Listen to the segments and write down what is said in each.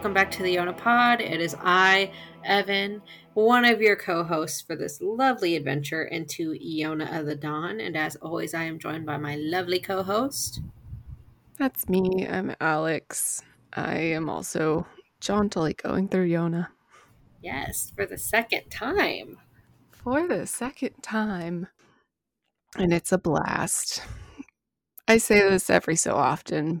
Welcome back to the Yona Pod. It is I, Evan, one of your co hosts for this lovely adventure into Yona of the Dawn. And as always, I am joined by my lovely co host. That's me. I'm Alex. I am also jauntily going through Yona. Yes, for the second time. For the second time. And it's a blast. I say this every so often,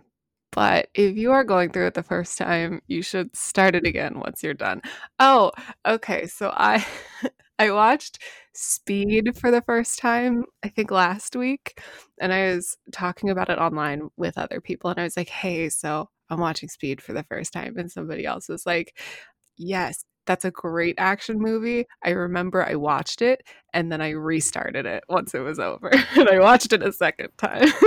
but if you are going through it the first time, you should start it again once you're done. Oh, okay. So I I watched Speed for the first time, I think last week, and I was talking about it online with other people and I was like, "Hey, so I'm watching Speed for the first time." And somebody else was like, "Yes, that's a great action movie. I remember I watched it and then I restarted it once it was over. and I watched it a second time.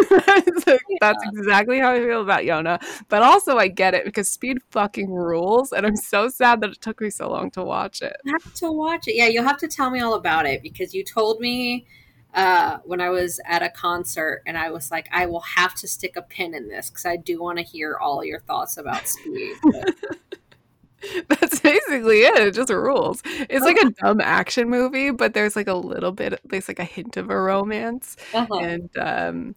so yeah. That's exactly how I feel about Yona. But also I get it because Speed fucking rules and I'm so sad that it took me so long to watch it. I have to watch it. Yeah, you'll have to tell me all about it because you told me uh, when I was at a concert, and I was like, I will have to stick a pin in this because I do want to hear all your thoughts about Speed. That's basically it. It just rules. It's like a dumb action movie, but there's like a little bit, there's like a hint of a romance. Uh-huh. And um,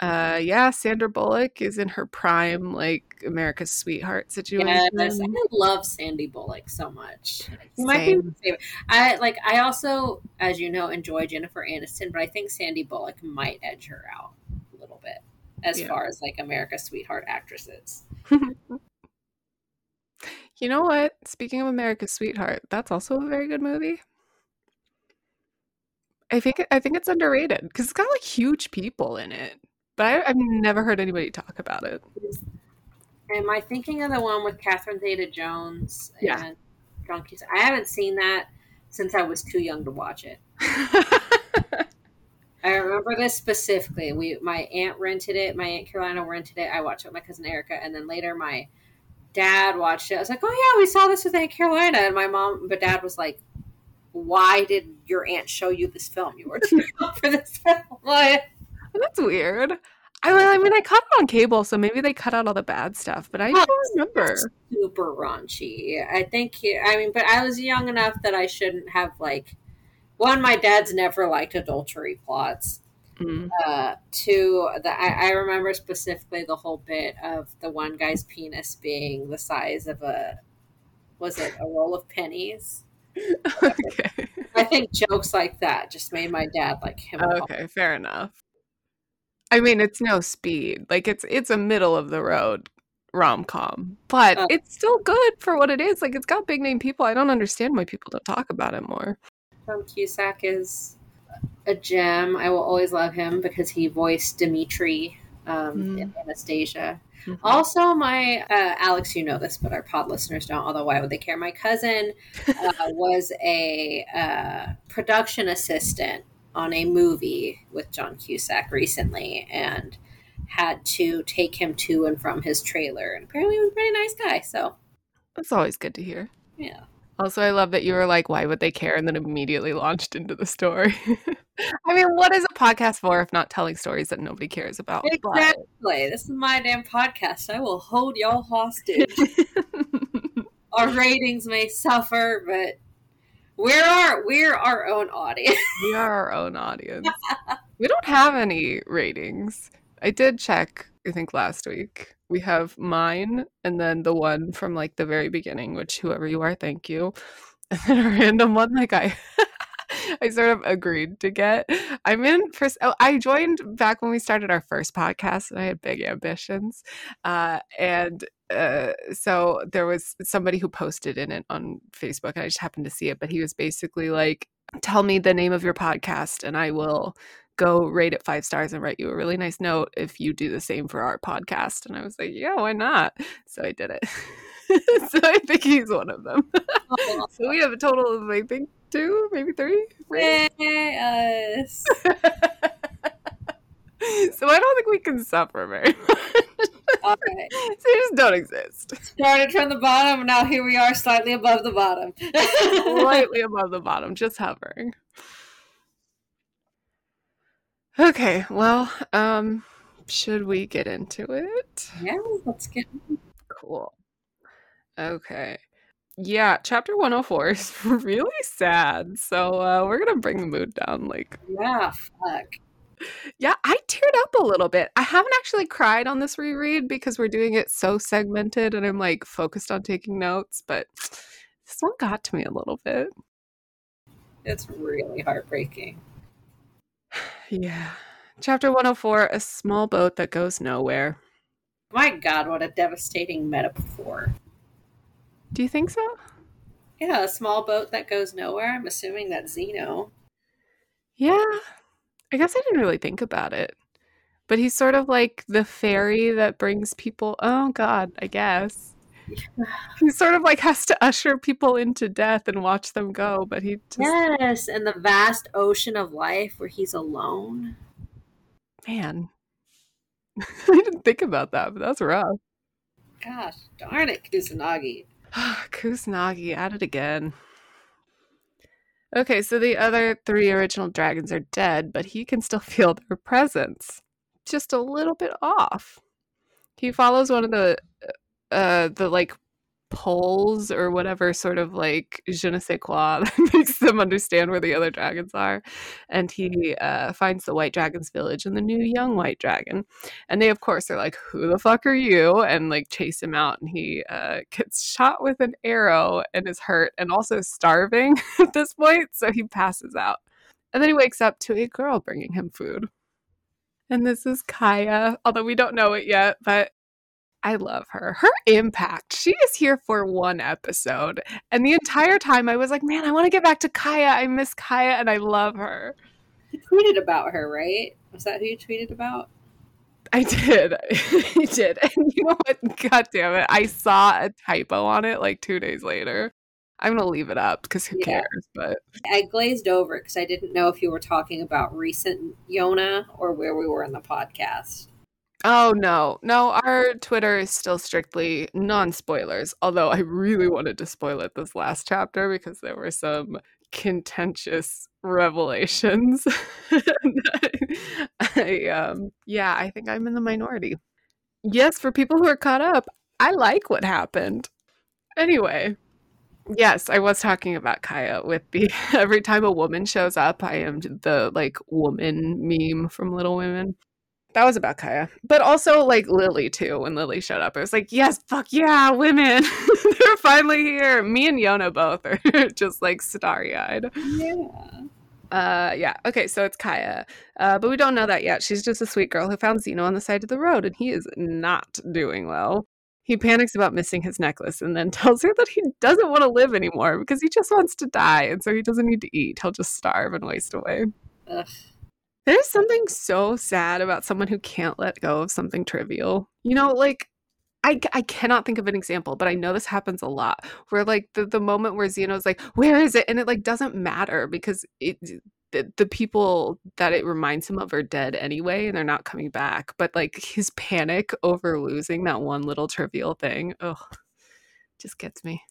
uh, yeah, Sandra Bullock is in her prime, like America's sweetheart situation. Yes, I love Sandy Bullock so much. She might be my favorite. I like. I also, as you know, enjoy Jennifer Aniston, but I think Sandy Bullock might edge her out a little bit as yeah. far as like America's sweetheart actresses. You know what? Speaking of America's Sweetheart, that's also a very good movie. I think I think it's underrated because it's got like huge people in it, but I, have never heard anybody talk about it. Am I thinking of the one with Catherine Zeta-Jones and yeah. John Cusack? I haven't seen that since I was too young to watch it. I remember this specifically. We my aunt rented it. My aunt Carolina rented it. I watched it with my cousin Erica, and then later my dad watched it. I was like, oh yeah, we saw this with Aunt Carolina, and my mom, but dad was like, why did your aunt show you this film? You were too young for this film. Like, That's weird. I mean, I mean, I caught it on cable, so maybe they cut out all the bad stuff, but I don't remember. Super raunchy. I think. I mean, but I was young enough that I shouldn't have like. One, my dad's never liked adultery plots. Mm-hmm. Uh, to the, I, I, remember specifically the whole bit of the one guy's penis being the size of a, was it a roll of pennies? okay. I think jokes like that just made my dad like him. Okay, fair enough. I mean, it's no speed. Like it's it's a middle of the road rom com, but uh, it's still good for what it is. Like it's got big name people. I don't understand why people don't talk about it more. John Cusack is a gem. I will always love him because he voiced Dimitri um, mm. in Anastasia. Mm-hmm. Also, my uh, Alex, you know this, but our pod listeners don't. Although, why would they care? My cousin uh, was a uh, production assistant on a movie with John Cusack recently, and had to take him to and from his trailer. And apparently, he was a pretty nice guy. So that's always good to hear. Yeah. Also, I love that you were like, why would they care? And then immediately launched into the story. I mean, what is a podcast for if not telling stories that nobody cares about? Exactly. But... This is my damn podcast. I will hold y'all hostage. our ratings may suffer, but we're our we're our own audience. we are our own audience. we don't have any ratings. I did check, I think last week we have mine and then the one from like the very beginning, which whoever you are, thank you. And then a random one like I I sort of agreed to get. I'm in first. Oh, I joined back when we started our first podcast, and I had big ambitions. Uh, and uh, so there was somebody who posted in it on Facebook, and I just happened to see it. But he was basically like, "Tell me the name of your podcast, and I will go rate it five stars and write you a really nice note if you do the same for our podcast. And I was like, yeah, why not? So I did it. so I think he's one of them. so we have a total of, I think, two, maybe three. Yay, us. so I don't think we can suffer very much. Okay. So you just don't exist. Started from the bottom, now here we are, slightly above the bottom. slightly above the bottom, just hovering. Okay, well, um, should we get into it? Yeah, let's get. Cool. Okay. Yeah, chapter 104 is really sad. So uh, we're going to bring the mood down. Like, yeah, fuck. Yeah, I teared up a little bit. I haven't actually cried on this reread because we're doing it so segmented and I'm like focused on taking notes, but this one got to me a little bit. It's really heartbreaking. Yeah. Chapter 104 A Small Boat That Goes Nowhere. My god, what a devastating metaphor. Do you think so? Yeah, a small boat that goes nowhere. I'm assuming that's Zeno. Yeah. I guess I didn't really think about it. But he's sort of like the ferry that brings people. Oh, God, I guess. he sort of like has to usher people into death and watch them go, but he just... Yes, and the vast ocean of life where he's alone. Man. I didn't think about that, but that's rough. Gosh, darn it, Kusanagi. Kusanagi at it again. Okay, so the other three original dragons are dead, but he can still feel their presence. Just a little bit off. He follows one of the uh the like poles or whatever sort of like je ne sais quoi that makes them understand where the other dragons are. And he uh, finds the white dragon's village and the new young white dragon. And they, of course, are like, Who the fuck are you? And like chase him out. And he uh, gets shot with an arrow and is hurt and also starving at this point. So he passes out. And then he wakes up to a girl bringing him food. And this is Kaya, although we don't know it yet, but I love her. Her impact. She is here for one episode. And the entire time I was like, man, I want to get back to Kaya. I miss Kaya and I love her. You tweeted about her, right? Was that who you tweeted about? I did. I did. And you know what? God damn it. I saw a typo on it like two days later. I'm going to leave it up because who yeah. cares? But I glazed over because I didn't know if you were talking about recent Yona or where we were in the podcast. Oh no, no, our Twitter is still strictly non spoilers. Although I really wanted to spoil it this last chapter because there were some contentious revelations. I, um, yeah, I think I'm in the minority. Yes, for people who are caught up, I like what happened. Anyway, yes, I was talking about Kaya with the every time a woman shows up, I am the like woman meme from Little Women that was about Kaya, but also like Lily too. When Lily showed up, I was like, "Yes, fuck yeah, women! They're finally here." Me and Yona both are just like starry eyed. Yeah. Uh, yeah. Okay, so it's Kaya, uh, but we don't know that yet. She's just a sweet girl who found Zeno on the side of the road, and he is not doing well. He panics about missing his necklace and then tells her that he doesn't want to live anymore because he just wants to die, and so he doesn't need to eat. He'll just starve and waste away. Ugh. There's something so sad about someone who can't let go of something trivial. You know, like I, I cannot think of an example, but I know this happens a lot where like the, the moment where Zeno's like, where is it? And it like doesn't matter because it the, the people that it reminds him of are dead anyway and they're not coming back. But like his panic over losing that one little trivial thing, oh just gets me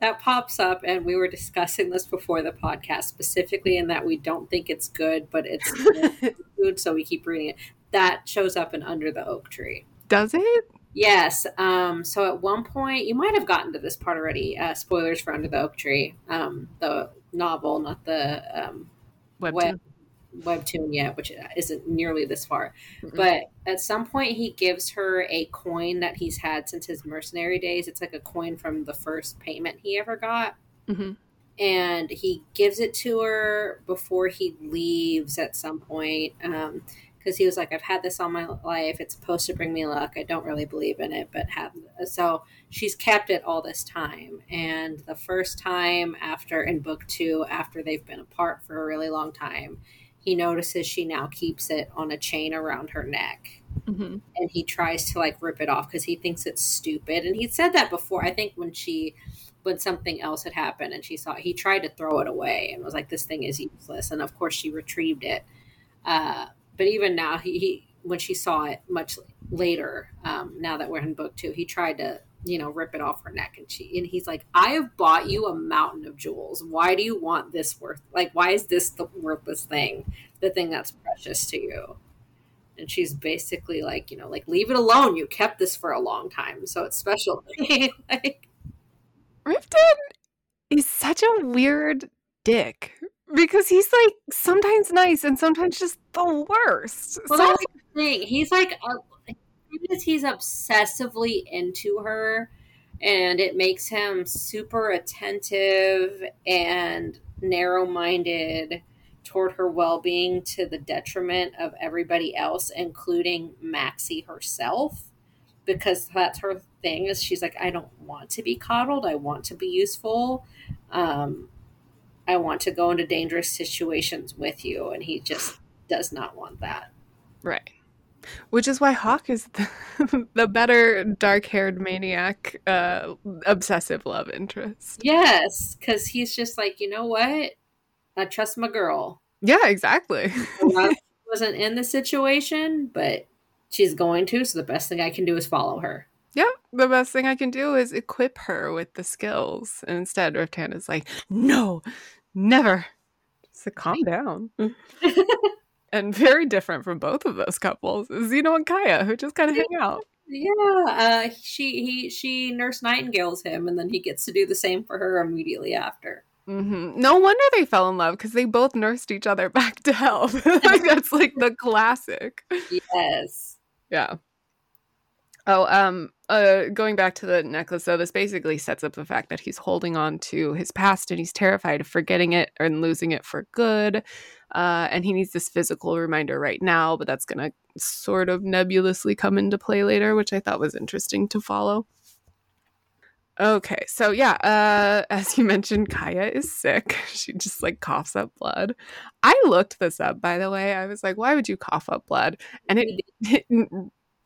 that pops up and we were discussing this before the podcast specifically in that we don't think it's good but it's good so we keep reading it. That shows up in under the oak tree. Does it? Yes um, so at one point you might have gotten to this part already uh, spoilers for under the oak tree um, the novel not the um, web webtoon yet, which isn't nearly this far. Mm-hmm. But at some point, he gives her a coin that he's had since his mercenary days. It's like a coin from the first payment he ever got. Mm-hmm. And he gives it to her before he leaves at some point. Um, because he was like, I've had this all my life. It's supposed to bring me luck. I don't really believe in it, but have so she's kept it all this time. And the first time after in book two, after they've been apart for a really long time, he notices she now keeps it on a chain around her neck. Mm-hmm. And he tries to like rip it off because he thinks it's stupid. And he said that before. I think when she, when something else had happened and she saw it, he tried to throw it away and was like, this thing is useless. And of course, she retrieved it. Uh, but even now, he, he, when she saw it much later, um, now that we're in book two, he tried to you know, rip it off her neck. And she and he's like, I have bought you a mountain of jewels. Why do you want this worth? Like, why is this the worthless thing? The thing that's precious to you. and she's basically like, you know, like leave it alone. You kept this for a long time, so it's special. like, Riftan is such a weird dick because he's like sometimes nice and sometimes just the worst. Well, so, that's the thing. He's like, uh, he's obsessively into her, and it makes him super attentive and narrow minded toward her well being to the detriment of everybody else, including Maxie herself. Because that's her thing is she's like, I don't want to be coddled. I want to be useful. Um, I want to go into dangerous situations with you. And he just does not want that. Right. Which is why Hak is the, the better dark haired maniac, uh, obsessive love interest. Yes. Because he's just like, you know what? I trust my girl. Yeah, exactly. She wasn't in the situation, but she's going to. So the best thing I can do is follow her. Yeah, the best thing I can do is equip her with the skills. And instead, Riftan is like, no, never. So calm down. and very different from both of those couples, is Zeno and Kaya, who just kind of hang out. Yeah, uh, she he she nurse nightingales him, and then he gets to do the same for her immediately after. Mm-hmm. No wonder they fell in love because they both nursed each other back to health. like that's like the classic. Yes. Yeah. Oh, um, uh, going back to the necklace, though, this basically sets up the fact that he's holding on to his past and he's terrified of forgetting it and losing it for good. Uh, and he needs this physical reminder right now, but that's going to sort of nebulously come into play later, which I thought was interesting to follow. Okay, so yeah, uh, as you mentioned, Kaya is sick. She just like coughs up blood. I looked this up, by the way. I was like, why would you cough up blood? And it, it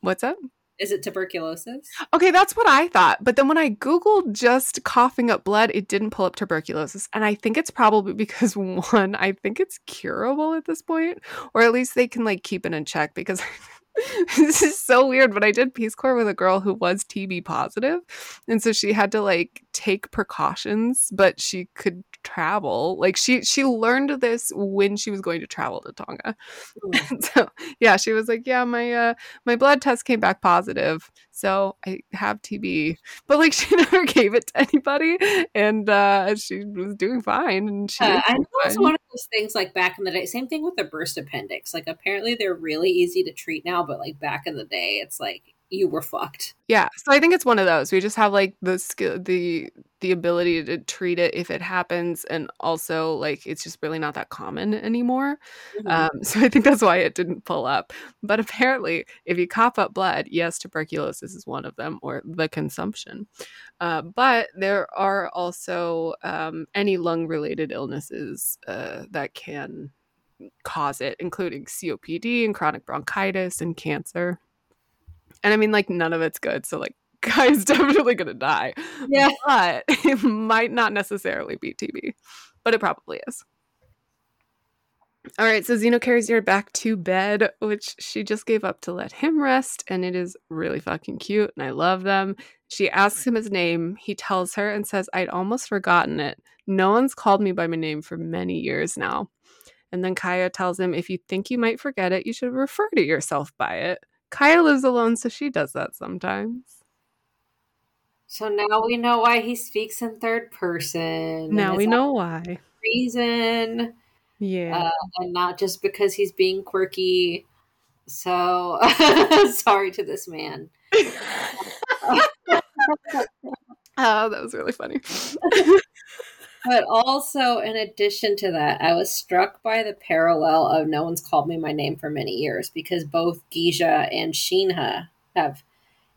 what's up? Is it tuberculosis? Okay, that's what I thought. But then when I Googled just coughing up blood, it didn't pull up tuberculosis. And I think it's probably because one, I think it's curable at this point, or at least they can like keep it in check because this is so weird, but I did Peace Corps with a girl who was TB positive, and so she had to like take precautions, but she could travel. Like she she learned this when she was going to travel to Tonga. so yeah, she was like, "Yeah, my uh my blood test came back positive, so I have TB." But like she never gave it to anybody, and uh she was doing fine. And she uh, I know it's one of those things like back in the day. Same thing with the burst appendix. Like apparently they're really easy to treat now, but like back in the day, it's like you were fucked. Yeah. So I think it's one of those. We just have like the skill the the ability to treat it if it happens and also like it's just really not that common anymore. Mm-hmm. Um, so I think that's why it didn't pull up. But apparently if you cough up blood, yes, tuberculosis is one of them or the consumption. Uh, but there are also um, any lung related illnesses uh, that can cause it, including COPD and chronic bronchitis and cancer. And I mean, like, none of it's good. So, like, guy's definitely going to die. Yeah. But it might not necessarily be TB, but it probably is. All right, so Zeno carries her back to bed, which she just gave up to let him rest, and it is really fucking cute, and I love them. She asks him his name. He tells her and says, I'd almost forgotten it. No one's called me by my name for many years now. And then Kaya tells him, If you think you might forget it, you should refer to yourself by it. Kaya lives alone, so she does that sometimes. So now we know why he speaks in third person. Now we know why. Reason. Yeah. Uh, and not just because he's being quirky. So sorry to this man. oh, that was really funny. but also, in addition to that, I was struck by the parallel of No One's Called Me My Name for many years because both Kija and Shin-Ah have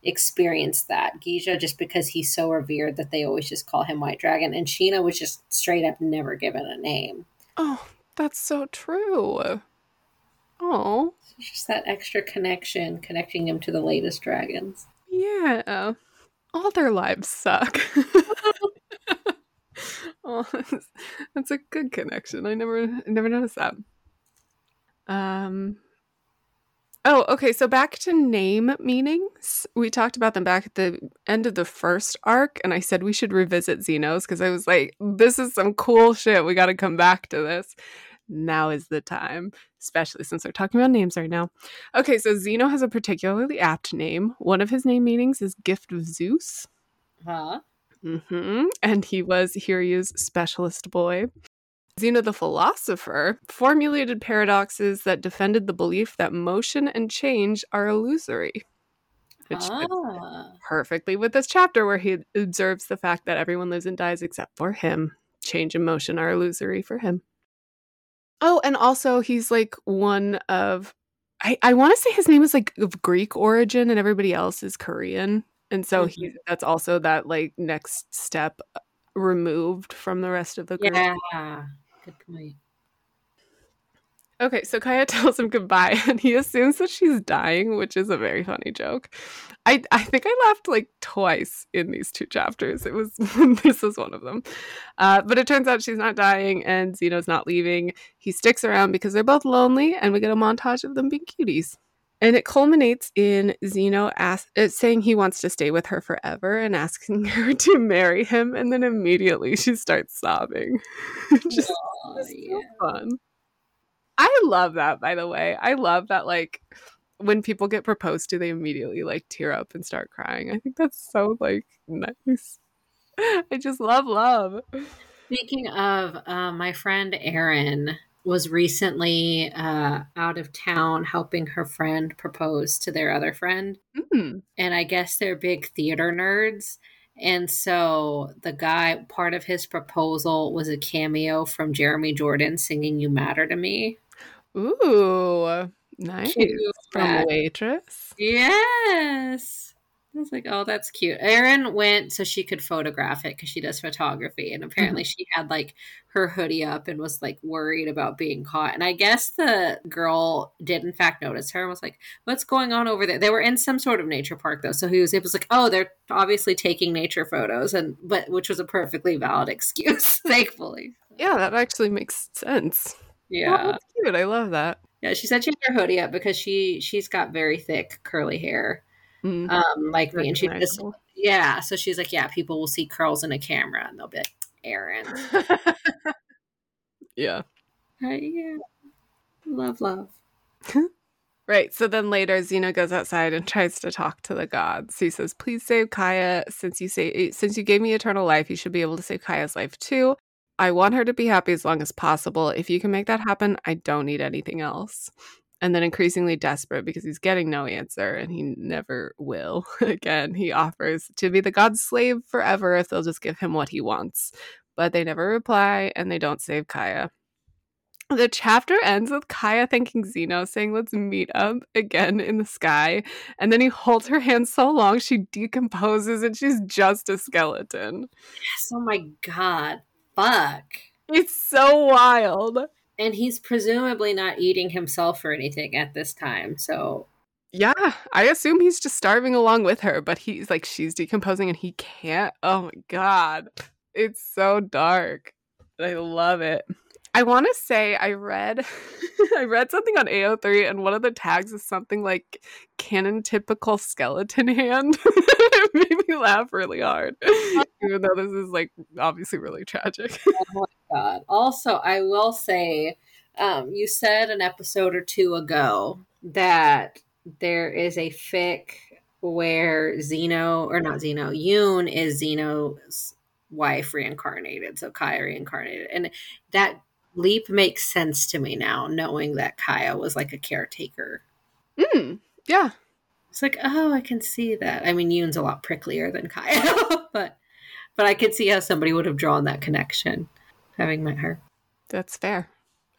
experienced that. Kija, just because he's so revered that they always just call him White Dragon, and Shin-Ah was just straight up never given a name. Oh, that's so true. Oh. It's just that extra connection, connecting him to the latest dragons. Yeah. All their lives suck. oh, that's, that's a good connection. I never never noticed that. Um Oh, okay. So back to name meanings. We talked about them back at the end of the first arc, and I said we should revisit Zeno's because I was like, this is some cool shit. We got to come back to this. now is the time, especially since we're talking about names right now. Okay, so Zeno has a particularly apt name. One of his name meanings is gift of Zeus. Huh? Hmm And he was Hiryu's specialist boy. Zeno the philosopher formulated paradoxes that defended the belief that motion and change are illusory. Which Ah. perfectly with this chapter where he observes the fact that everyone lives and dies except for him. Change and motion are illusory for him. Oh, and also he's like one of I, I want to say his name is like of Greek origin and everybody else is Korean. And so he that's also that like next step uh, removed from the rest of the group. Yeah. Good point. Okay, so Kaya tells him goodbye and he assumes that she's dying, which is a very funny joke. I I think I laughed like twice in these two chapters. It was this was one of them. Uh, but it turns out she's not dying and Zeno's not leaving. He sticks around because they're both lonely and we get a montage of them being cuties. And it culminates in Zeno ask, uh, saying he wants to stay with her forever and asking her to marry him. And then immediately she starts sobbing. Just Oh, yeah. so fun. I love that, by the way. I love that, like, when people get proposed to, they immediately like tear up and start crying. I think that's so like nice. I just love love. Speaking of, uh, my friend Erin was recently uh, out of town helping her friend propose to their other friend. Mm. And I guess they're big theater nerds. And so the guy, part of his proposal was a cameo from Jeremy Jordan singing You Matter to Me. Ooh, nice. Cute. From Waitress. Yes. I was like, oh, that's cute. Erin went so she could photograph it because she does photography. And apparently mm-hmm. she had like her hoodie up and was like worried about being caught. And I guess the girl did in fact notice her and was like, what's going on over there? They were in some sort of nature park though. So he was, it was like, oh, they're obviously taking nature photos. And, but which was a perfectly valid excuse, thankfully. Yeah, that actually makes sense. Yeah. that's cute. I love that. Yeah. She said she had her hoodie up because she, she's got very thick curly hair. Mm. um, like me. And she just, yeah. So she's like, yeah, people will see curls in a camera and they'll be like, Erin. yeah. Uh, yeah. Love, love. Right. So then later, Zeno goes outside and tries to talk to the gods. He says, "Please save Kaya. Since you say since you gave me eternal life, you should be able to save Kaya's life too. I want her to be happy as long as possible. If you can make that happen, I don't need anything else." And then increasingly desperate because he's getting no answer and he never will. Again, he offers to be the god's slave forever if they'll just give him what he wants. But they never reply and they don't save Kaya. The chapter ends with Kaya thanking Zeno, saying, Let's meet up again in the sky. And then he holds her hand so long she decomposes and she's just a skeleton. Yes. Oh my God. Fuck. It's so wild. And he's presumably not eating himself or anything at this time. So, Yeah, I assume he's just starving along with her, but he's like, she's decomposing and he can't. Oh my God. It's so dark. I love it. I want to say I read I read something on AO3 and one of the tags is something like canon typical skeleton hand. it made me laugh really hard. Even though this is like obviously really tragic. Oh God. Also, I will say, um, you said an episode or two ago that there is a fic where Zeno, or not Zeno, Yoon is Zeno's wife reincarnated. So Kaya reincarnated. And that leap makes sense to me now, knowing that Kaya was like a caretaker. Mm, yeah. It's like, oh, I can see that. I mean, Yoon's a lot pricklier than Kaya, but but I could see how somebody would have drawn that connection, having met her. That's fair.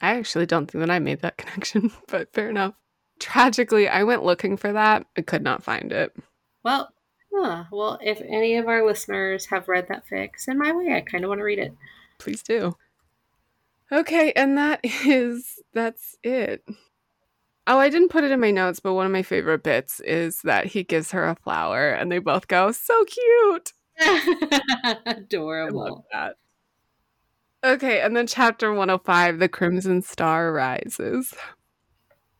I actually don't think that I made that connection, but fair enough. Tragically, I went looking for that. I could not find it. Well, huh, well, if any of our listeners have read that fic, send my way. I kind of want to read it. Please do. Okay, and that is that's it. Oh, I didn't put it in my notes, but one of my favorite bits is that he gives her a flower and they both go, so cute. I love Adorable. that. Okay, and then chapter 105, The Crimson Star Rises.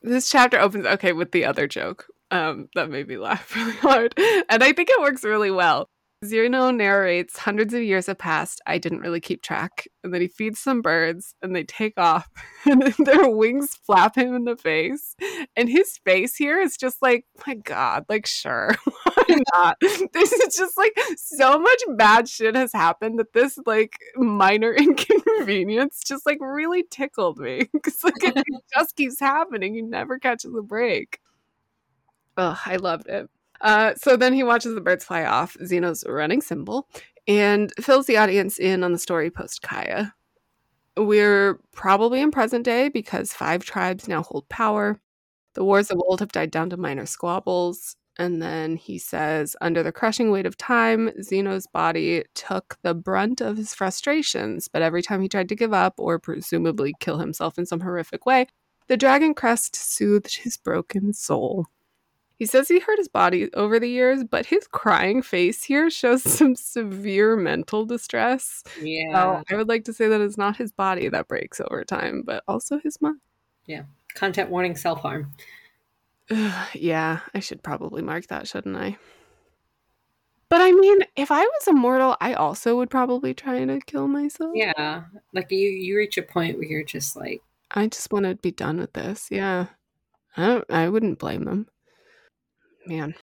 This chapter opens, okay, with the other joke. Um, that made me laugh really hard. And I think it works really well. Zeno narrates hundreds of years have passed. I didn't really keep track. And then he feeds some birds and they take off and their wings flap him in the face. And his face here is just like, my God, like, sure, why not? This is just like so much bad shit has happened that this like minor inconvenience just like really tickled me. Because like it just keeps happening. He never catches a break. Oh, I loved it. Uh, so then he watches the birds fly off, Zeno's running symbol, and fills the audience in on the story post Kaya. We're probably in present day because five tribes now hold power. The wars of old have died down to minor squabbles. And then he says, under the crushing weight of time, Zeno's body took the brunt of his frustrations, but every time he tried to give up or presumably kill himself in some horrific way, the dragon crest soothed his broken soul. He says he hurt his body over the years, but his crying face here shows some severe mental distress. Yeah. So I would like to say that it's not his body that breaks over time, but also his mind. Yeah. Content warning self harm. yeah, I should probably mark that, shouldn't I? But I mean, if I was immortal, I also would probably try to kill myself. Yeah. Like you you reach a point where you're just like I just want to be done with this. Yeah. I don't, I wouldn't blame them. Man,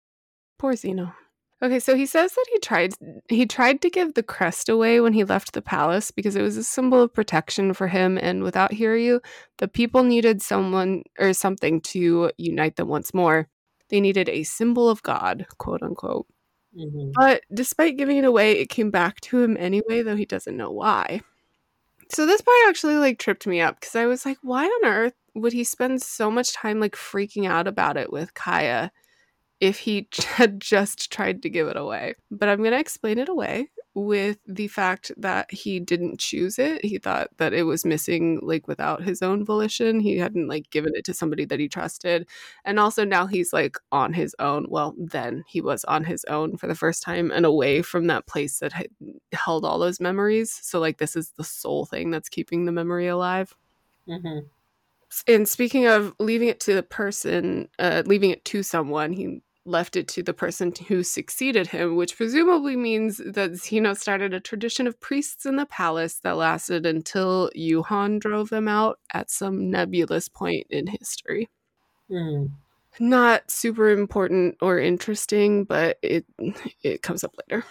poor Zeno. Okay, so he says that he tried he tried to give the crest away when he left the palace because it was a symbol of protection for him and without Hiryu, the people needed someone or something to unite them once more. They needed a symbol of God, quote unquote. Mm-hmm. But despite giving it away, it came back to him anyway, though he doesn't know why. So this part actually like tripped me up because I was like, why on earth would he spend so much time like freaking out about it with Kaya? If he had just tried to give it away. But I'm going to explain it away with the fact that he didn't choose it. He thought that it was missing like without his own volition. He hadn't like given it to somebody that he trusted. And also now he's like on his own. Well, then he was on his own for the first time and away from that place that had held all those memories. So like this is the sole thing that's keeping the memory alive. Mm-hmm. And speaking of leaving it to the person, uh, leaving it to someone, he left it to the person who succeeded him, which presumably means that Zeno started a tradition of priests in the palace that lasted until Yuhan drove them out at some nebulous point in history. Mm. Not super important or interesting, but it it comes up later.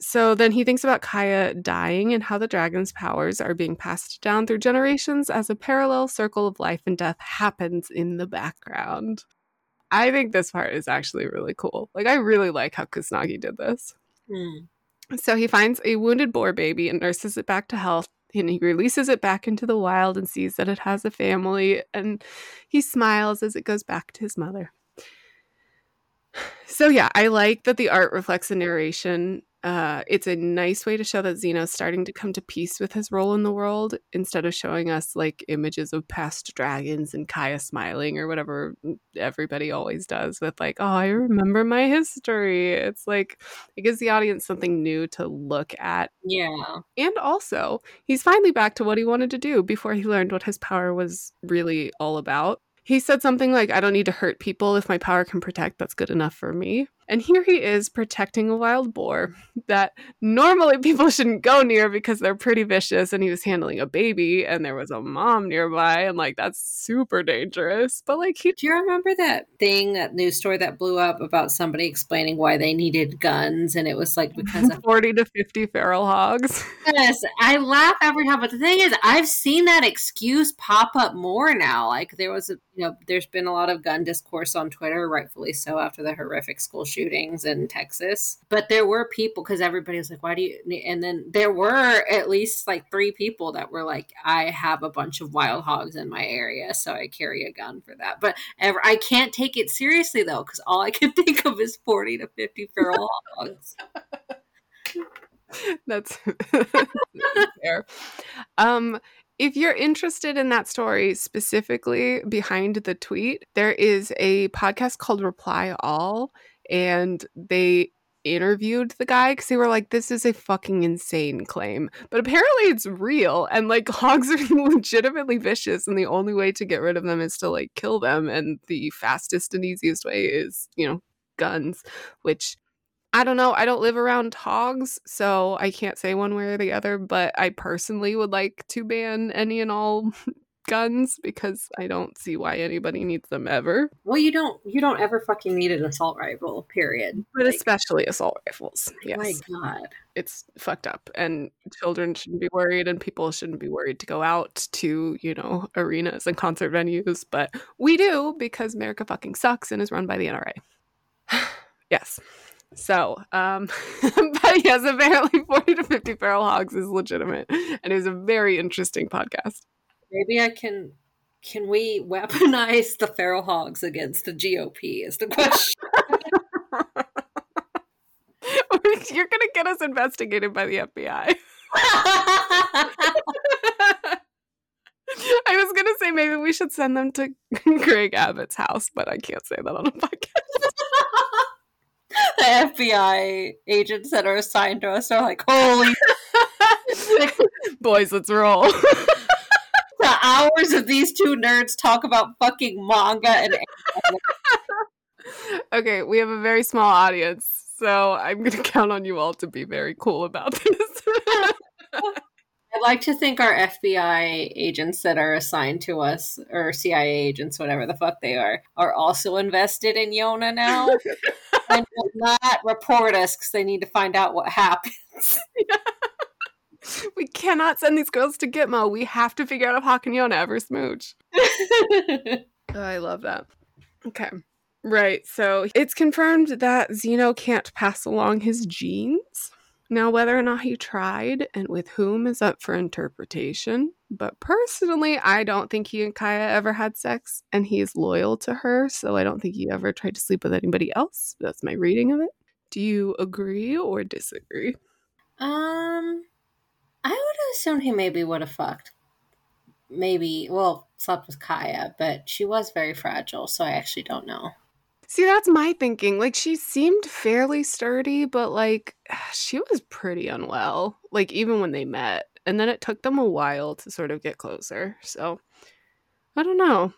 So then he thinks about Kaya dying and how the dragon's powers are being passed down through generations as a parallel circle of life and death happens in the background. I think this part is actually really cool. Like, I really like how Kusanagi did this. Mm. So he finds a wounded boar baby and nurses it back to health. And he releases it back into the wild and sees that it has a family. And he smiles as it goes back to his mother. So, yeah, I like that the art reflects the narration uh, it's a nice way to show that Zeno's starting to come to peace with his role in the world instead of showing us like images of past dragons and Kaya smiling or whatever everybody always does with like, oh, I remember my history. It's like it gives the audience something new to look at. Yeah. And also, he's finally back to what he wanted to do before he learned what his power was really all about. He said something like, I don't need to hurt people. If my power can protect, that's good enough for me. And here he is protecting a wild boar that normally people shouldn't go near because they're pretty vicious. And he was handling a baby, and there was a mom nearby, and like that's super dangerous. But like, he. Do you remember that thing, that news story that blew up about somebody explaining why they needed guns? And it was like because of 40 to 50 feral hogs. Yes, I laugh every time. But the thing is, I've seen that excuse pop up more now. Like there was a, you know, there's been a lot of gun discourse on Twitter, rightfully so, after the horrific school shooting shootings in Texas. But there were people because everybody was like, "Why do you?" And then there were at least like three people that were like, "I have a bunch of wild hogs in my area, so I carry a gun for that." But ever, I can't take it seriously though because all I can think of is forty to fifty feral hogs. That's fair. Um, if you're interested in that story specifically behind the tweet, there is a podcast called Reply All and they interviewed the guy because they were like, this is a fucking insane claim. But apparently it's real. And like hogs are legitimately vicious. And the only way to get rid of them is to like kill them. And the fastest and easiest way is, you know, guns, which I don't know. I don't live around hogs, so I can't say one way or the other, but I personally would like to ban any and all guns because I don't see why anybody needs them ever. Well, you don't you don't ever fucking need an assault rifle, period. But like, especially assault rifles. Yes. My god. It's fucked up and children shouldn't be worried and people shouldn't be worried to go out to, you know, arenas and concert venues, but we do because America fucking sucks and is run by the NRA. yes. So, um, but yes, apparently 40 to 50 feral hogs is legitimate and it was a very interesting podcast. Maybe I can. Can we weaponize the feral hogs against the GOP? Is the question. You're gonna get us investigated by the FBI. I was gonna say maybe we should send them to Greg Abbott's house, but I can't say that on a podcast. the FBI agents that are assigned to us are like, holy boys, let's roll the hours of these two nerds talk about fucking manga and okay we have a very small audience so i'm going to count on you all to be very cool about this. I'd like to think our fbi agents that are assigned to us or cia agents whatever the fuck they are are also invested in yona now. And will not report us because they need to find out what happens. yeah we cannot send these girls to Gitmo. We have to figure out if Hak and Yona ever smooch. oh, I love that. Okay. Right. So it's confirmed that Zeno can't pass along his genes. Now, whether or not he tried and with whom is up for interpretation. But personally, I don't think he and Kaya ever had sex, and he is loyal to her, so I don't think he ever tried to sleep with anybody else. That's my reading of it. Do you agree or disagree? Um, I would assume he maybe would have fucked. Maybe, well, slept with Kaya, but she was very fragile, so I actually don't know. See, that's my thinking. Like, she seemed fairly sturdy, but like, she was pretty unwell, like, even when they met. And then it took them a while to sort of get closer. So, I don't know.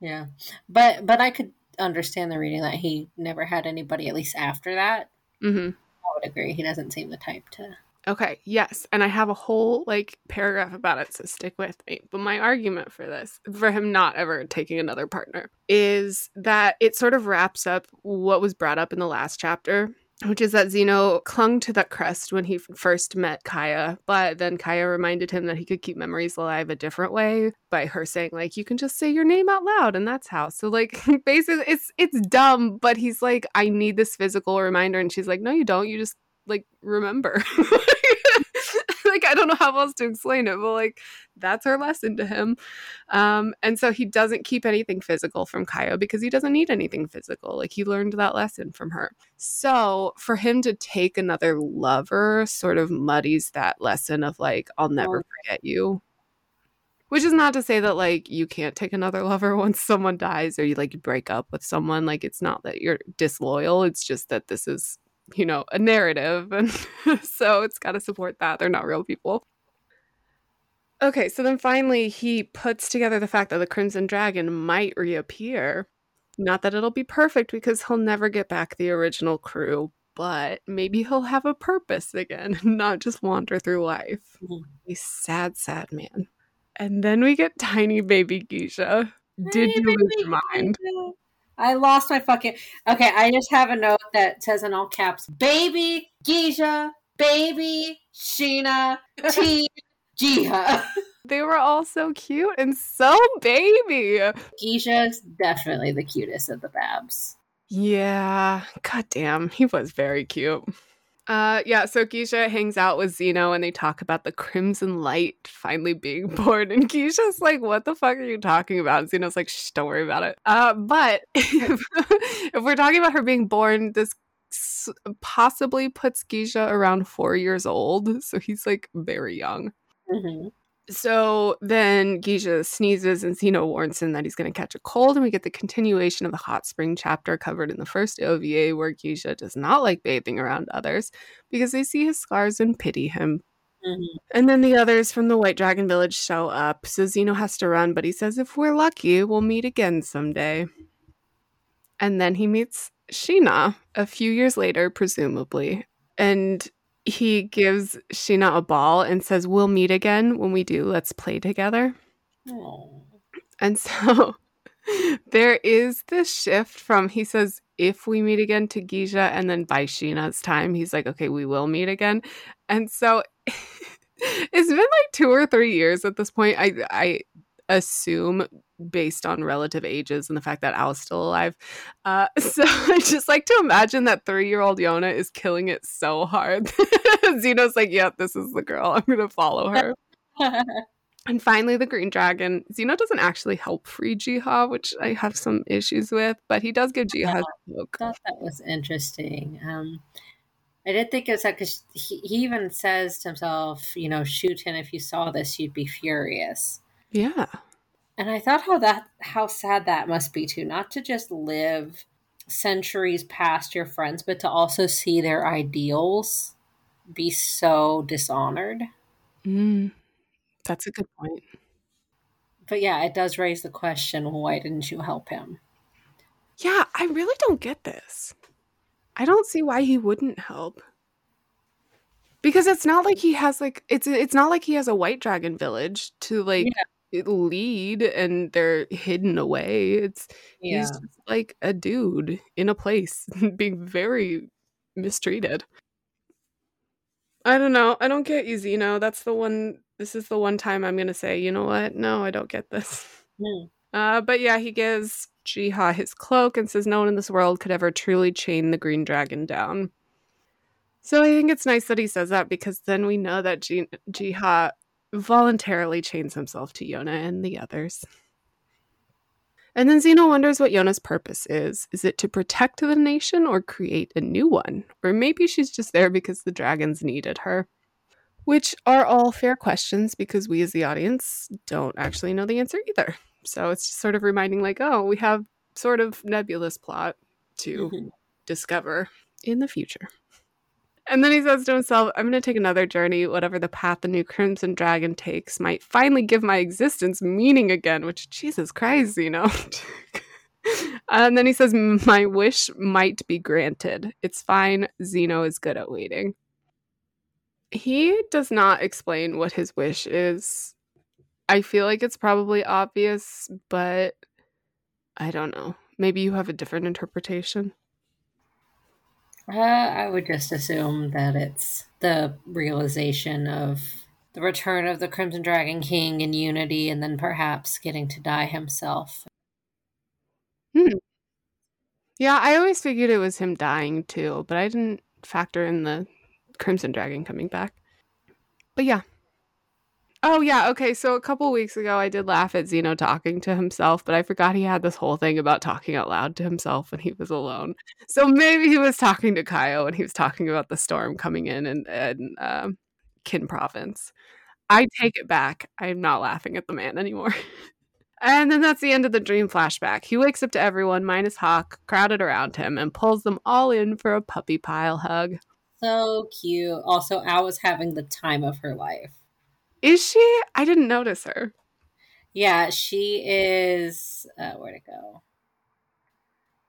Yeah. But, but I could understand the reading that he never had anybody, at least after that. Mm-hmm. I would agree. He doesn't seem the type to Okay, yes. And I have a whole like paragraph about it, so stick with me. But my argument for this, for him not ever taking another partner, is that it sort of wraps up what was brought up in the last chapter, which is that Zeno clung to that crest when he first met Kaya, but then Kaya reminded him that he could keep memories alive a different way by her saying like you can just say your name out loud and that's how. So like basically it's it's dumb, but he's like I need this physical reminder and she's like no you don't, you just like remember. like I don't know how else to explain it, but like that's her lesson to him. Um, and so he doesn't keep anything physical from Kaya because he doesn't need anything physical. Like he learned that lesson from her. So for him to take another lover sort of muddies that lesson of like, I'll never forget you. Which is not to say that like you can't take another lover once someone dies or you like break up with someone. Like it's not that you're disloyal. It's just that this is you know, a narrative. And so it's got to support that. They're not real people. Okay, so then finally he puts together the fact that the Crimson Dragon might reappear. Not that it'll be perfect because he'll never get back the original crew, but maybe he'll have a purpose again, not just wander through life. Mm-hmm. A sad, sad man. And then we get tiny baby Kija. Did hey, you lose your mind? I lost my fucking. Okay, I just have a note that says in all caps, "Baby Kija, baby Shin-Ah, T Jae-ha." They were all so cute and so baby. Kija's definitely the cutest of the Babs. Yeah, goddamn, he was very cute. Uh, yeah, so Kija hangs out with Zeno and they talk about the Crimson Light finally being born. And Kija's like, What the fuck are you talking about? And Zeno's like, Shh, don't worry about it. Uh, but if, if we're talking about her being born, this possibly puts Kija around four years old. So he's like very young. Mm-hmm. So then Kija sneezes and Zeno warns him that he's going to catch a cold, and we get the continuation of the hot spring chapter covered in the first OVA where Kija does not like bathing around others because they see his scars and pity him. Mm-hmm. And then the others from the White Dragon Village show up, so Zeno has to run, but he says if we're lucky, we'll meet again someday. And then he meets Shin-Ah a few years later, presumably, and he gives Shin-Ah a ball and says, We'll meet again. When we do, let's play together. Oh. And so there is this shift from he says, if we meet again to Kija, and then by Shin-Ah's time, he's like, okay, we will meet again. And so it's been like two or three years at this point. I I assume based on relative ages and the fact that Ao's still alive. Uh, so I just like to imagine that three year old Yona is killing it so hard. Zeno's like, yep, this is the girl. I'm going to follow her. and finally, the green dragon. Zeno doesn't actually help free Jae-ha, which I have some issues with, but he does give Jae-ha I thought that was interesting. Um, I did think it was that because he, he even says to himself, you know, Shuten if you saw this, you'd be furious. Yeah. And I thought how that how sad that must be too, not to just live centuries past your friends, but to also see their ideals be so dishonored. Mm, that's a good point. But yeah, it does raise the question, why didn't you help him? Yeah, I really don't get this. I don't see why he wouldn't help. Because it's not like he has like it's it's not like he has a white dragon village to like yeah lead and they're hidden away. It's yeah. he's just like a dude in a place being very mistreated. I don't know. I don't get you, Zeno. That's the one. This is the one time I'm gonna say, you know what? No, I don't get this. Mm. Uh, but yeah, he gives Jae-ha his cloak and says no one in this world could ever truly chain the green dragon down. So I think it's nice that he says that because then we know that G- Jae-ha voluntarily chains himself to Yona and the others. And then Zeno wonders what Yona's purpose is. Is it to protect the nation or create a new one? Or maybe she's just there because the dragons needed her. Which are all fair questions because we as the audience don't actually know the answer either. So it's just sort of reminding, like, oh, we have sort of nebulous plot to mm-hmm. discover in the future. And then he says to himself, I'm going to take another journey. Whatever the path the new Crimson Dragon takes might finally give my existence meaning again, which, Jesus Christ, you know. and then he says, My wish might be granted. It's fine. Zeno is good at waiting. He does not explain what his wish is. I feel like it's probably obvious, but I don't know. Maybe you have a different interpretation. Uh, I would just assume that it's the realization of the return of the Crimson Dragon King in Unity, and then perhaps getting to die himself. Hmm. Yeah, I always figured it was him dying too, but I didn't factor in the Crimson Dragon coming back. But yeah, Oh yeah, okay. So a couple weeks ago, I did laugh at Zeno talking to himself, but I forgot he had this whole thing about talking out loud to himself when he was alone. So maybe he was talking to Kaya and he was talking about the storm coming in and, uh, Kin Province. I take it back. I'm not laughing at the man anymore. and then that's the end of the dream flashback. He wakes up to everyone minus Hak crowded around him and pulls them all in for a puppy pile hug. So cute. Also, Ao was having the time of her life. Is she? I didn't notice her. Yeah, she is. Uh, where'd it go?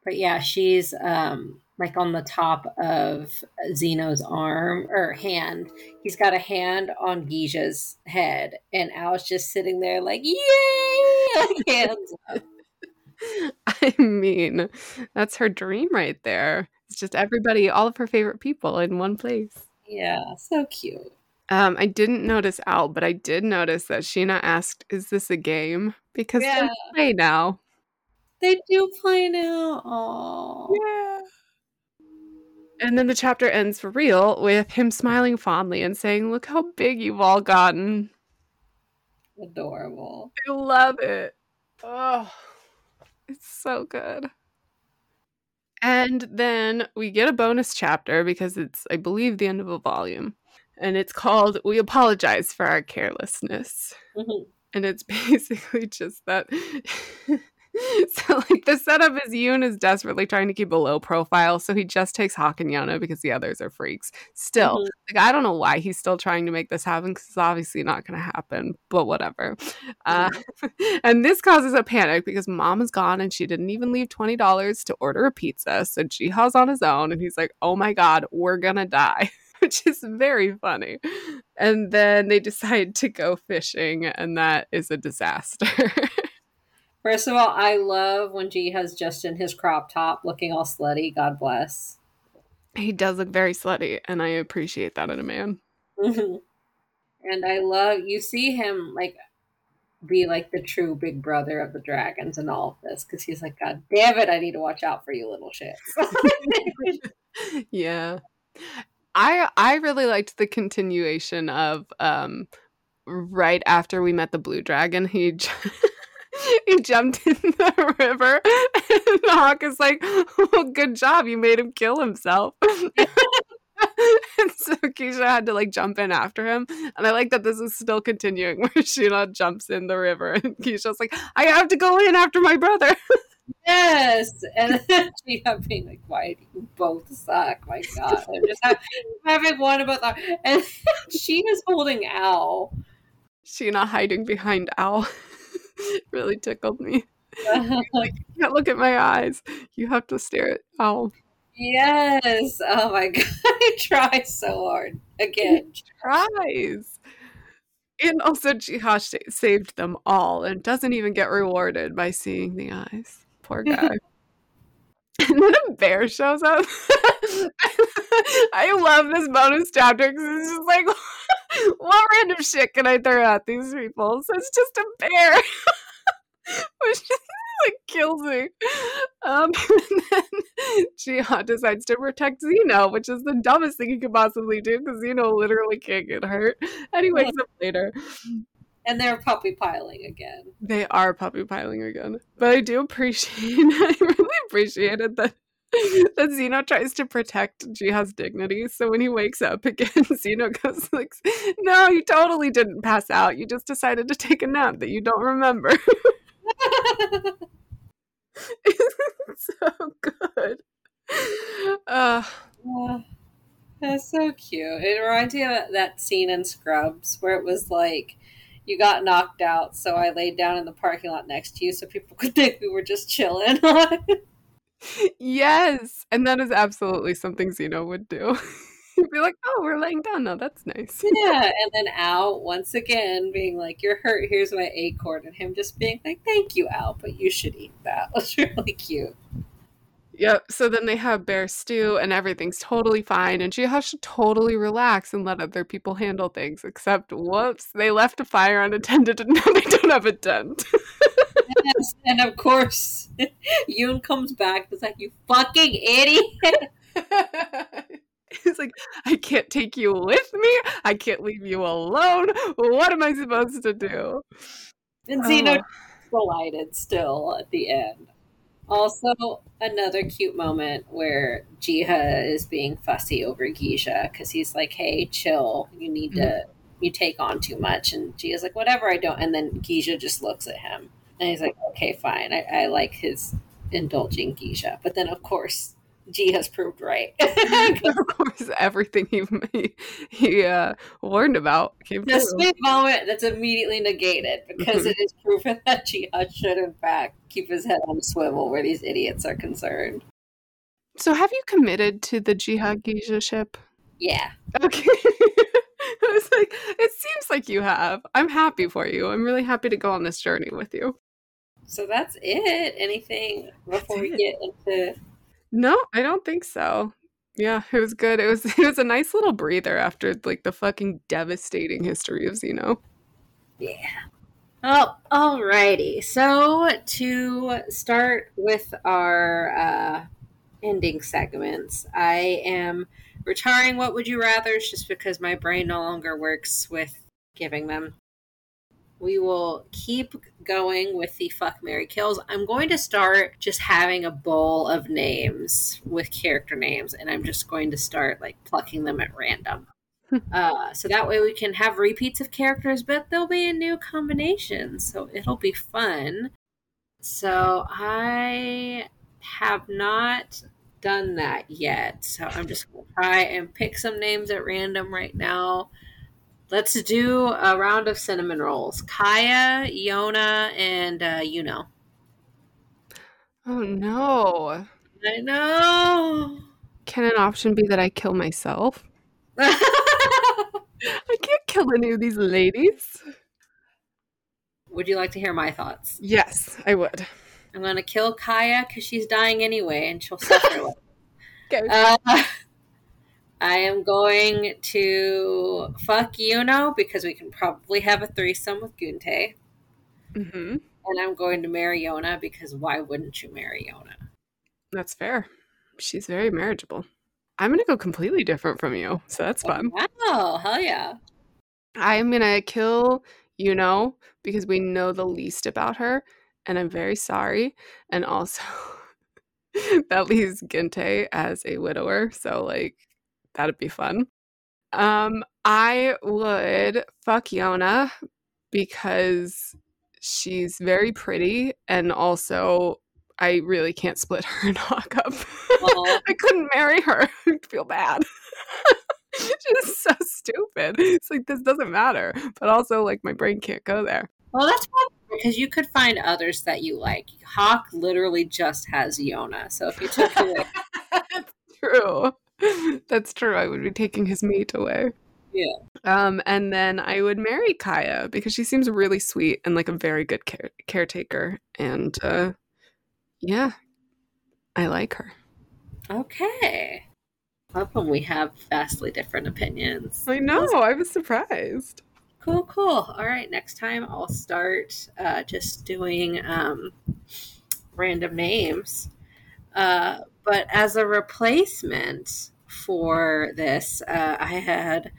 But yeah, she's um like on the top of Zeno's arm or hand. He's got a hand on Kija's head, and Ao's just sitting there like, yay! hands up. I mean, that's her dream right there. It's just everybody, all of her favorite people in one place. Yeah, so cute. Um, I didn't notice Ao, but I did notice that Shin-Ah asked, "Is this a game?" Because yeah. they play now. They do play now. Oh, yeah. And then the chapter ends for real with him smiling fondly and saying, "Look how big you've all gotten." Adorable. I love it. Oh, it's so good. And then we get a bonus chapter because it's, I believe, the end of a volume and it's called We Apologize for Our Carelessness. Mm-hmm. And it's basically just that so like the setup is Yoon is desperately trying to keep a low profile, so he just takes Hak and Yona because the others are freaks. Still, mm-hmm. like I don't know why he's still trying to make this happen because it's obviously not going to happen. But whatever. Uh, and this causes a panic because mom is gone and she didn't even leave twenty dollars to order a pizza. So Jae-ha's on his own, and he's like, "Oh my god, we're gonna die." Which is very funny. And then they decide to go fishing, and that is a disaster. First of all, I love when Jae-ha's just in his crop top looking all slutty. God bless. He does look very slutty, and I appreciate that in a man. Mm-hmm. And I love you see him like be like the true big brother of the dragons and all of this because he's like, God damn it, I need to watch out for you little shits. yeah. I I really liked the continuation of um right after we met the blue dragon, he he jumped in the river and the Hak is like well good job you made him kill himself and so Kija had to like jump in after him. And I like that this is still continuing where Shin-Ah jumps in the river and Kija's like, I have to go in after my brother. Yes. And then Shin-Ah being like, Why do you both suck? My God. I'm just having, having one about that. And she is holding Ao. not hiding behind Ao. really tickled me. like, you can't look at my eyes. You have to stare at Ao. Yes. Oh my god. He tries so hard. Again. He tries. And also Jae-ha saved them all and doesn't even get rewarded by seeing the eyes. Poor guy. and then a bear shows up. I love this bonus chapter because it's just like what random shit can I throw at these people? So it's just a bear. Which just like kills me. Um, and then Jae-ha decides to protect Zeno, which is the dumbest thing he could possibly do because Zeno literally can't get hurt. And he wakes up later. And they're puppy piling again. They are puppy piling again. But I do appreciate I really appreciated that that Zeno tries to protect Jae-ha's dignity. So when he wakes up again, Zeno goes like, "No, you totally didn't pass out. You just decided to take a nap that you don't remember." it's so good. Uh, that's so cute. It reminds me of that scene in Scrubs where it was like, you got knocked out, so I laid down in the parking lot next to you so people could think we were just chilling. yes. And that is absolutely something Zeno would do. He'd be like, oh, we're laying down now. That's nice. yeah. And then Ao, once again, being like, you're hurt. Here's my acorn. And him just being like, thank you, Ao, but you should eat that. It's really cute. Yep. So then they have bear stew and everything's totally fine. And she has to totally relax and let other people handle things. Except, whoops, they left a fire unattended and now they don't have a tent. yes. And of course, Yoon comes back. It's like, you fucking idiot. He's like, I can't take you with me. I can't leave you alone. What am I supposed to do? And Zeno oh. delighted still at the end. Also, another cute moment where Jae-ha is being fussy over Kija because he's like, "Hey, chill. You need mm-hmm. to. You take on too much." And Jae-ha's like, "Whatever, I don't." And then Kija just looks at him, and he's like, "Okay, fine. I, I like his indulging Kija." But then, of course, Jae-ha's proved right. of course, everything he he, he uh, warned about came the true. sweet moment that's immediately negated because mm-hmm. it is proven that Jae-ha should, in fact, keep his head on a swivel where these idiots are concerned. So, have you committed to the Jae-ha Kija ship? Yeah. Okay. I was like, it seems like you have. I'm happy for you. I'm really happy to go on this journey with you. So that's it. Anything before we get into no, I don't think so. Yeah, it was good. It was it was a nice little breather after like the fucking devastating history of Zeno. Yeah. Oh, alrighty. So to start with our uh, ending segments, I am retiring What Would You Rather just because my brain no longer works with giving them we will keep going with the fuck Mary kills. I'm going to start just having a bowl of names with character names, and I'm just going to start like plucking them at random. uh, so that way we can have repeats of characters, but they'll be in new combinations, so it'll be fun. So I have not done that yet. So I'm just going to try and pick some names at random right now. Let's do a round of cinnamon rolls. Kaya, Yona, and uh, you know. Oh no. I know. Can an option be that I kill myself? I can't kill any of these ladies. Would you like to hear my thoughts? Yes, I would. I'm going to kill Kaya because she's dying anyway and she'll suffer. okay. Uh, I am going to fuck Yuno because we can probably have a threesome with Geun-tae. Mm-hmm. And I'm going to marry Yona because why wouldn't you marry Yona? That's fair. She's very marriageable. I'm going to go completely different from you. So that's fun. Wow. Hell yeah. I'm going to kill Yuno because we know the least about her. And I'm very sorry. And also, that leaves Geun-tae as a widower. So, like, that'd be fun. Um, I would fuck Yona because she's very pretty and also I really can't split her and Hak up. I couldn't marry her. I feel bad. She's so stupid. It's like this doesn't matter. But also like my brain can't go there. Well that's because you could find others that you like. Hak literally just has Yona. So if you took it That's true. That's true. I would be taking his meat away. Yeah. Um, and then I would marry Kaya because she seems really sweet and like a very good care- caretaker. And uh, yeah, I like her. Okay. Love when we have vastly different opinions. I know. I was surprised. Cool, cool. All right. Next time I'll start uh, just doing um, random names. Uh, but as a replacement for this, uh, I had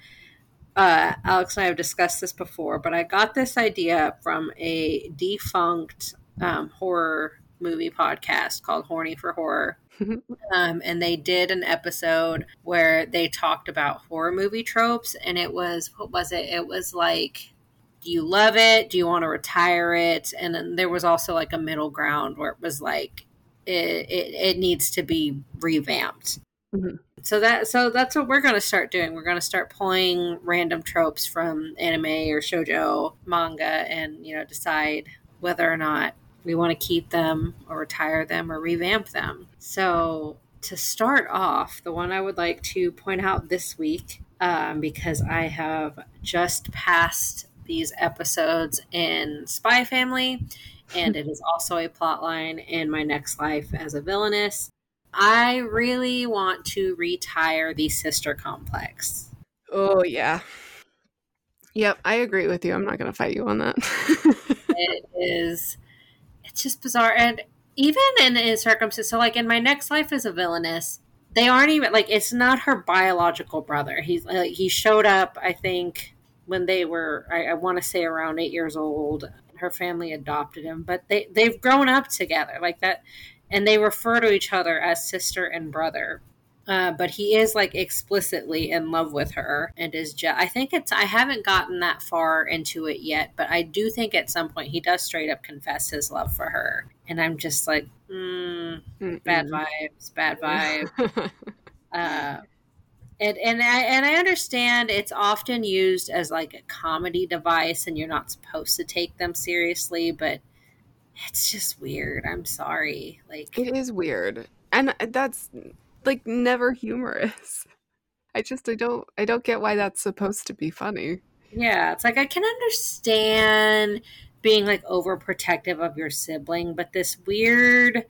uh, Alex and I have discussed this before, but I got this idea from a defunct um, horror movie podcast called Horny for Horror. um, and they did an episode where they talked about horror movie tropes, and it was what was it? It was like, do you love it? Do you want to retire it? And then there was also like a middle ground where it was like, it, it, it needs to be revamped. Mm-hmm. So that so that's what we're going to start doing. We're going to start pulling random tropes from anime or shojo manga, and you know decide whether or not we want to keep them or retire them or revamp them. So to start off, the one I would like to point out this week, um, because I have just passed these episodes in Spy Family, and it is also a plot line in my next life as a villainess. I really want to retire the sister complex. Oh, yeah. Yep, I agree with you. I'm not going to fight you on that. it is, it's just bizarre. And even in, in circumstances, so like in my next life as a villainess, they aren't even like it's not her biological brother. He's like he showed up, I think, when they were I, I want to say around eight years old. Her family adopted him, but they they've grown up together like that and they refer to each other as sister and brother. Uh, but he is like explicitly in love with her and is just i think it's i haven't gotten that far into it yet but i do think at some point he does straight up confess his love for her and i'm just like mm, bad vibes bad vibe. uh, and and I and I understand it's often used as like a comedy device, and you're not supposed to take them seriously, but it's just weird. I'm sorry. Like it is weird. And that's like never humorous. I just I don't I don't get why that's supposed to be funny. Yeah, it's like I can understand being like overprotective of your sibling, but this weird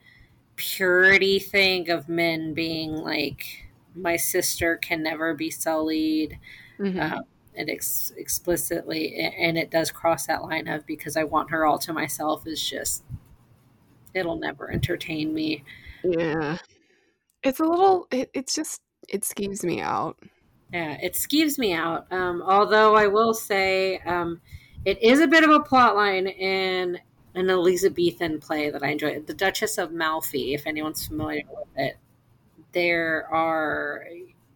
purity thing of men being like my sister can never be sullied. Mm-hmm. Uh, it ex- explicitly and it does cross that line of because I want her all to myself is just it'll never entertain me. Yeah. It's a little it, it's just it skeeves me out. Yeah, it skeeves me out. Um, although I will say um, it is a bit of a plot line in an Elizabethan play that I enjoy. The Duchess of Malfi, if anyone's familiar with it. There are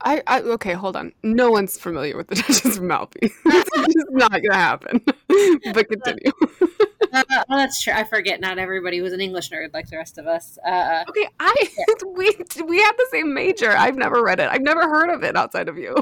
I, I okay, hold on. No one's familiar with the Duchess of Malfi. it's is not gonna happen. but continue. uh, well, that's true. I forget. Not everybody was an English nerd like the rest of us. Uh, okay, I we we had the same major. I've never read it. I've never heard of it outside of you.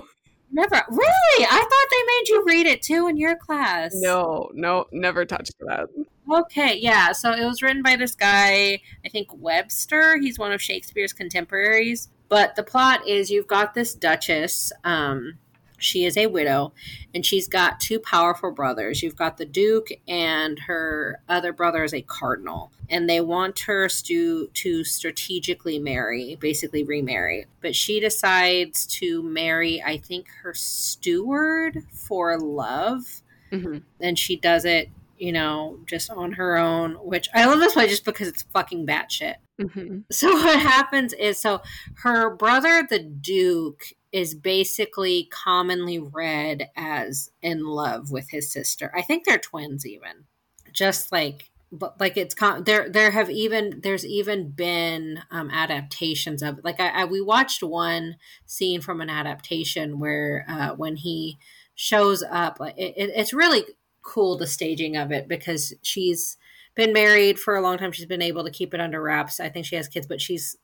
Never really. I thought they made you read it too in your class. No, no, never touched that. Okay, yeah. So it was written by this guy, I think Webster. He's one of Shakespeare's contemporaries. But the plot is you've got this Duchess. Um, she is a widow, and she's got two powerful brothers. You've got the Duke, and her other brother is a cardinal. And they want her to, to strategically marry, basically remarry. But she decides to marry, I think, her steward for love. Mm-hmm. And she does it you know, just on her own, which I love this play just because it's fucking batshit. Mm-hmm. So what happens is, so her brother, the Duke, is basically commonly read as in love with his sister. I think they're twins, even. Just like, but like it's con- there. There have even there's even been um, adaptations of like I, I we watched one scene from an adaptation where uh, when he shows up, it, it, it's really cool the staging of it because she's been married for a long time. She's been able to keep it under wraps. I think she has kids, but she's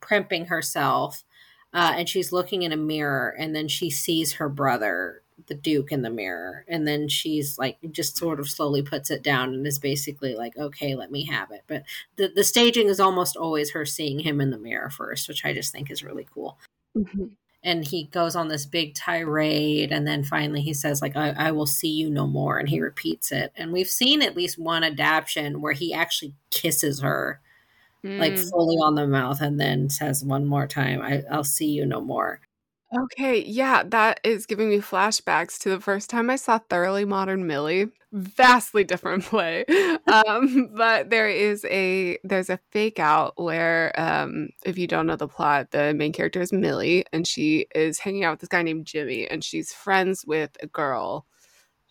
primping herself uh, and she's looking in a mirror and then she sees her brother the duke in the mirror and then she's like just sort of slowly puts it down and is basically like okay let me have it but the, the staging is almost always her seeing him in the mirror first which i just think is really cool mm-hmm. And he goes on this big tirade and then finally he says like I, I will see you no more and he repeats it and we've seen at least one adaptation where he actually kisses her mm. like fully on the mouth and then says one more time, I, I'll see you no more. Okay, yeah, that is giving me flashbacks to the first time I saw Thoroughly Modern Millie. Vastly different play, um, but there is a there's a fake out where um, if you don't know the plot, the main character is Millie, and she is hanging out with this guy named Jimmy, and she's friends with a girl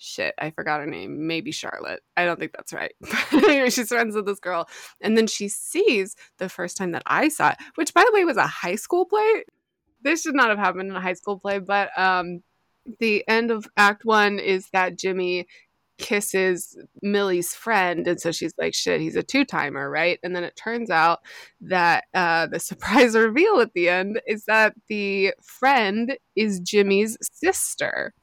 shit, I forgot her name. Maybe Charlotte. I don't think that's right. she's friends with this girl. And then she sees the first time that I saw it, which by the way was a high school play. This should not have happened in a high school play, but um the end of act one is that Jimmy kisses Millie's friend. And so she's like, shit, he's a two timer, right? And then it turns out that uh, the surprise reveal at the end is that the friend is Jimmy's sister.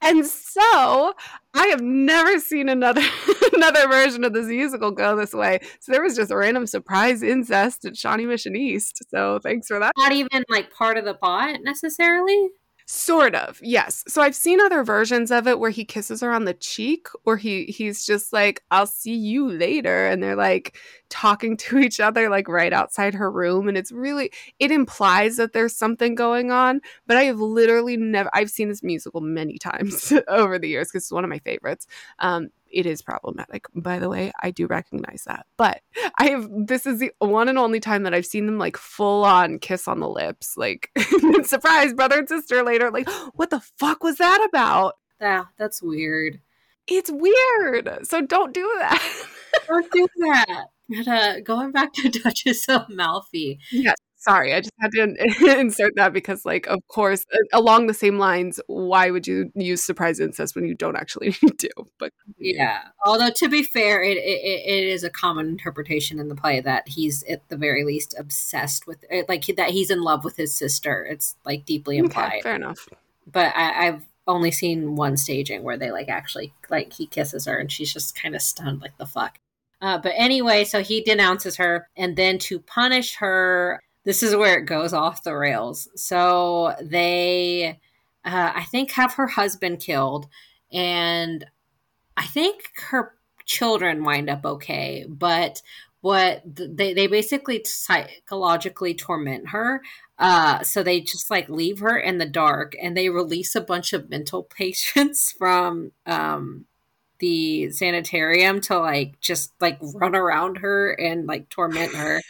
And so I have never seen another another version of this musical go this way. So there was just a random surprise incest at Shawnee Mission East. So thanks for that. Not even like part of the plot necessarily. Sort of, yes. So I've seen other versions of it where he kisses her on the cheek, or he he's just like, "I'll see you later," and they're like talking to each other like right outside her room, and it's really it implies that there's something going on. But I have literally never I've seen this musical many times over the years because it's one of my favorites. Um, it is problematic. By the way, I do recognize that. But I have this is the one and only time that I've seen them like full on kiss on the lips, like surprise brother and sister later. Like, what the fuck was that about? Yeah, that's weird. It's weird. So don't do that. don't do that. But, uh, going back to Duchess of Malfi. Yes. Sorry, I just had to insert that because, like, of course, along the same lines, why would you use surprise incest when you don't actually do? But yeah, although to be fair, it, it, it is a common interpretation in the play that he's at the very least obsessed with, eh, like, that he's in love with his sister. It's like deeply implied. Okay, fair enough. But I, I've only seen one staging where they like actually like he kisses her and she's just kind of stunned, like the fuck. Uh, but anyway, so he denounces her, and then to punish her, this is where it goes off the rails. So they, uh, I think, have her husband killed, and I think her children wind up okay. But what they they basically psychologically torment her. Uh, so they just like leave her in the dark, and they release a bunch of mental patients from um, the sanitarium to like just like run around her and like torment her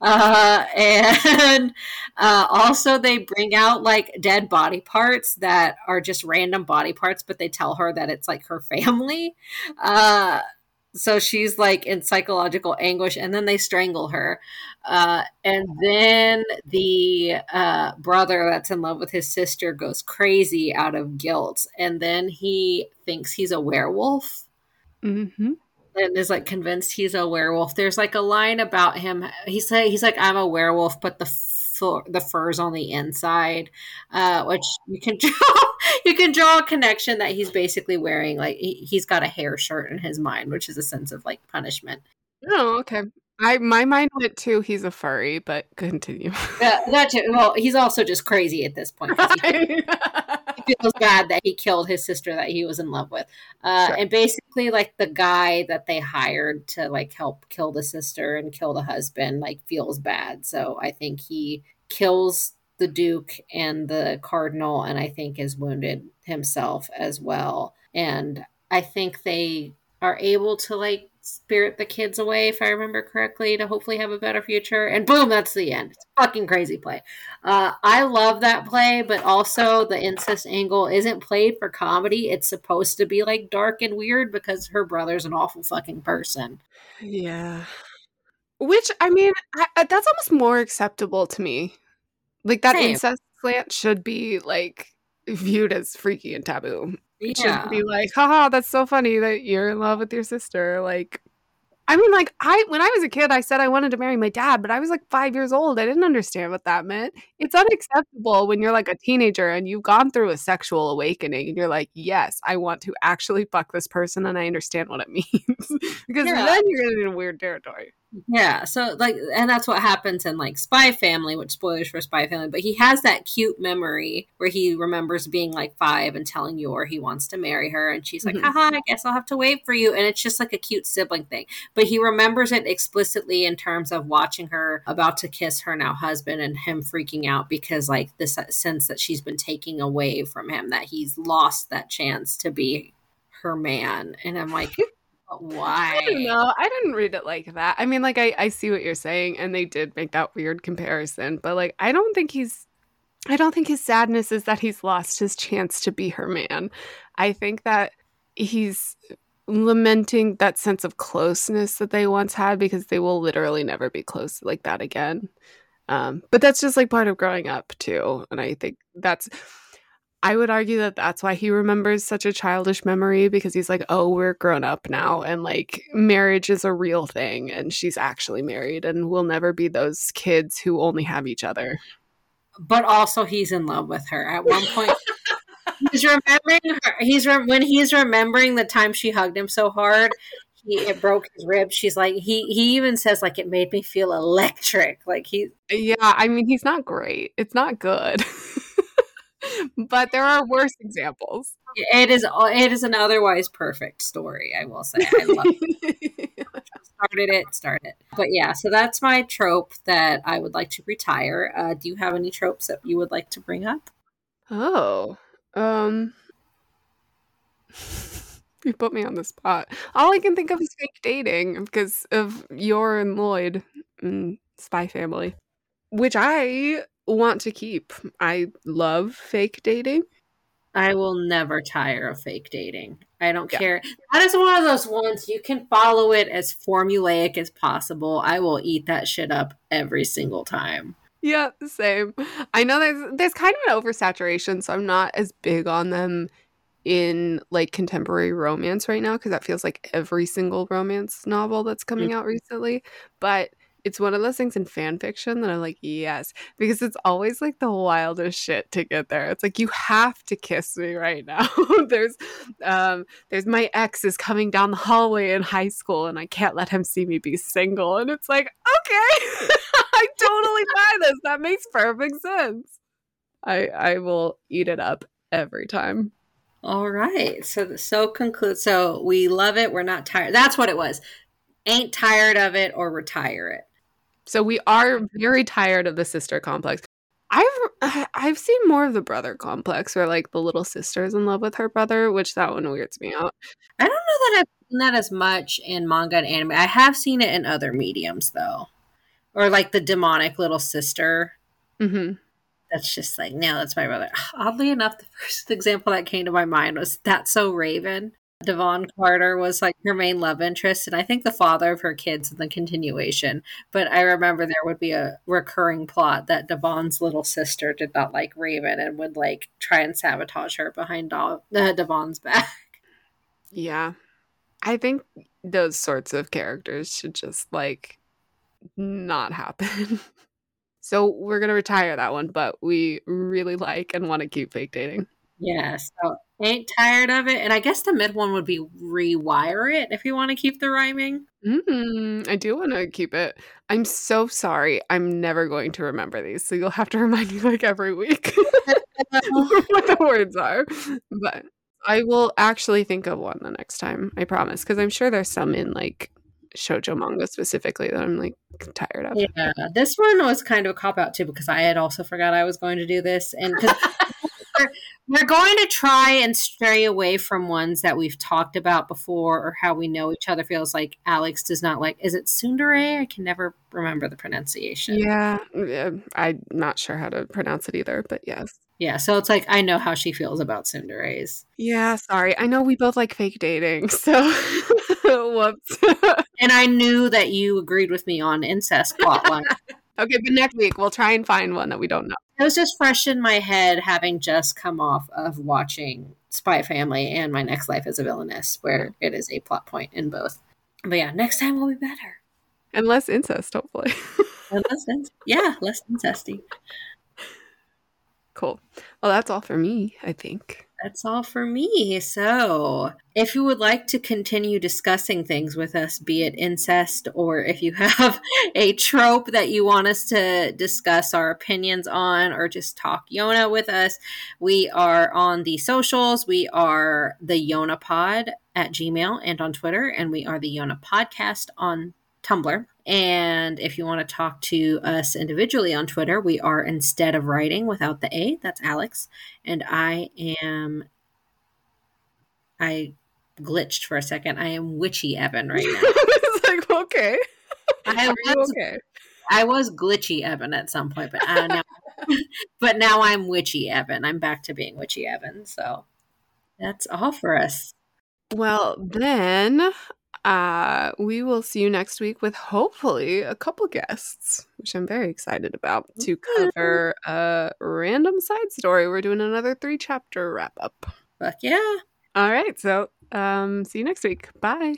uh, and uh, also they bring out like dead body parts that are just random body parts but they tell her that it's like her family. Uh, so she's like in psychological anguish and then they strangle her. Uh, and then the uh, brother that's in love with his sister goes crazy out of guilt and then he thinks he's a werewolf. Mm-hmm and is like convinced he's a werewolf. There's like a line about him. He's like he's like I'm a werewolf, but the fur, the fur's on the inside, uh, which you can draw you can draw a connection that he's basically wearing like he, he's got a hair shirt in his mind, which is a sense of like punishment. Oh, okay. I my mind went to he's a furry, but continue. Uh, that too. Well, he's also just crazy at this point. He, he, feels bad that he killed his sister that he was in love with, uh, sure. and basically, like the guy that they hired to like help kill the sister and kill the husband, like feels bad. So I think he kills the duke and the cardinal, and I think is wounded himself as well. And I think they are able to like spirit the kids away, if I remember correctly, to hopefully have a better future. And boom, that's the end. It's fucking crazy play. Uh, I love that play, but also the incest angle isn't played for comedy. It's supposed to be like dark and weird because her brother's an awful fucking person. Yeah. Which, I mean, I, that's almost more acceptable to me. Like that Same. incest slant should be like viewed as freaky and taboo. It yeah. should be like, haha, that's so funny that you're in love with your sister. Like, I mean, like, I when I was a kid, I said I wanted to marry my dad, but I was like five years old. I didn't understand what that meant. It's unacceptable when you're like a teenager and you've gone through a sexual awakening and you're like, yes, I want to actually fuck this person and I understand what it means. because yeah. then you're in a weird territory. Yeah, so like, and that's what happens in like Spy Family, which spoilers for Spy Family, but he has that cute memory where he remembers being like five and telling Yor he wants to marry her, and she's like, mm-hmm. haha, I guess I'll have to wait for you. And it's just like a cute sibling thing. But he remembers it explicitly in terms of watching her about to kiss her now husband and him freaking out because like this sense that she's been taking away from him, that he's lost that chance to be her man. And I'm like, why? I don't know. I didn't read it like that. I mean, like I, I see what you're saying, and they did make that weird comparison, but like I don't think he's I don't think his sadness is that he's lost his chance to be her man. I think that he's lamenting that sense of closeness that they once had because they will literally never be close like that again. Um, but that's just like part of growing up too, and I think that's I would argue that that's why he remembers such a childish memory because he's like, oh, we're grown up now and like marriage is a real thing and she's actually married and we'll never be those kids who only have each other. But also, he's in love with her. At one point, he's remembering her. He's re- when he's remembering the time she hugged him so hard. He, it broke his ribs. She's like he he even says like it made me feel electric. Like he yeah. I mean, he's not great. It's not good. but there are worse examples. It is it is an otherwise perfect story, I will say. I love it. started it, started. But yeah, so that's my trope that I would like to retire. Uh, do you have any tropes that you would like to bring up? Oh, um, you put me on the spot. All I can think of is fake dating because of Yor and Loid and Spy Family, which I want to keep. I love fake dating. I will never tire of fake dating. I don't yeah. care. That is one of those ones you can follow it as formulaic as possible. I will eat that shit up every single time. Yeah, same. I know there's there's kind of an oversaturation, so I'm not as big on them in like contemporary romance right now because that feels like every single romance novel that's coming mm-hmm. out recently. But it's one of those things in fan fiction that I'm like, yes, because it's always like the wildest shit to get there. It's like you have to kiss me right now. there's um there's my ex is coming down the hallway in high school and I can't let him see me be single. And it's like, okay, I totally buy this. That makes perfect sense. I I will eat it up every time. All right. So so conclude. So we love it. We're not tired. That's what it was. Ain't tired of it or retire it. So we are very tired of the sister complex. I've I've seen more of the brother complex where like the little sister is in love with her brother, which that one weirds me out. I don't know that I've seen that as much in manga and anime. I have seen it in other mediums though. Or like the demonic little sister. Mm-hmm. That's just like, no, that's my brother. Oddly enough, the first example that came to my mind was That's So Raven. Devon Carter was like her main love interest, and I think the father of her kids in the continuation. But I remember there would be a recurring plot that Devon's little sister did not like Raven and would like try and sabotage her behind uh, Devon's back. Yeah. I think those sorts of characters should just like not happen. so we're gonna retire that one, but we really like and want to keep fake dating. Yeah, so ain't tired of it. And I guess the mid one would be rewire it if you want to keep the rhyming. Mm, I do want to keep it. I'm so sorry. I'm never going to remember these, so you'll have to remind me like every week what the words are. But I will actually think of one the next time. I promise, because I'm sure there's some in like shojo manga specifically that I'm like tired of. Yeah, this one was kind of a cop out too because I had also forgot I was going to do this, and because we're, we're going to try and stray away from ones that we've talked about before or how we know each other feels like Alex does not like. Is it tsundere? I can never remember the pronunciation. Yeah, I'm not sure how to pronounce it either, but yes. Yeah, so it's like I know how she feels about tsunderes. Yeah, sorry. I know we both like fake dating, so whoops. and I knew that you agreed with me on incest plotline. okay, but next week we'll try and find one that we don't know. It was just fresh in my head, having just come off of watching Spy Family and My Next Life as a Villainess, where mm-hmm. it is a plot point in both. But yeah, next time will be better. And less incest, hopefully. and less incest. Yeah, less incesty. Cool. Well, that's all for me, I think. That's all for me. So, if you would like to continue discussing things with us, be it incest, or if you have a trope that you want us to discuss our opinions on, or just talk Yona with us, we are on the socials. We are the Yona Pod at Gmail and on Twitter, and we are the Yona Podcast on Tumblr. And if you want to talk to us individually on Twitter, we are instead of writing without the A, that's Alex. And I am, I glitched for a second. I am Witchy Evan right now. it's like, okay. I was, okay. I was glitchy Evan at some point, but uh, now, but now I'm Witchy Evan. I'm back to being Witchy Evan. So that's all for us. Well, then uh, we will see you next week with hopefully a couple guests, which I'm very excited about to cover a random side story. We're doing another three chapter wrap up. Fuck yeah. All right. So um, see you next week. Bye.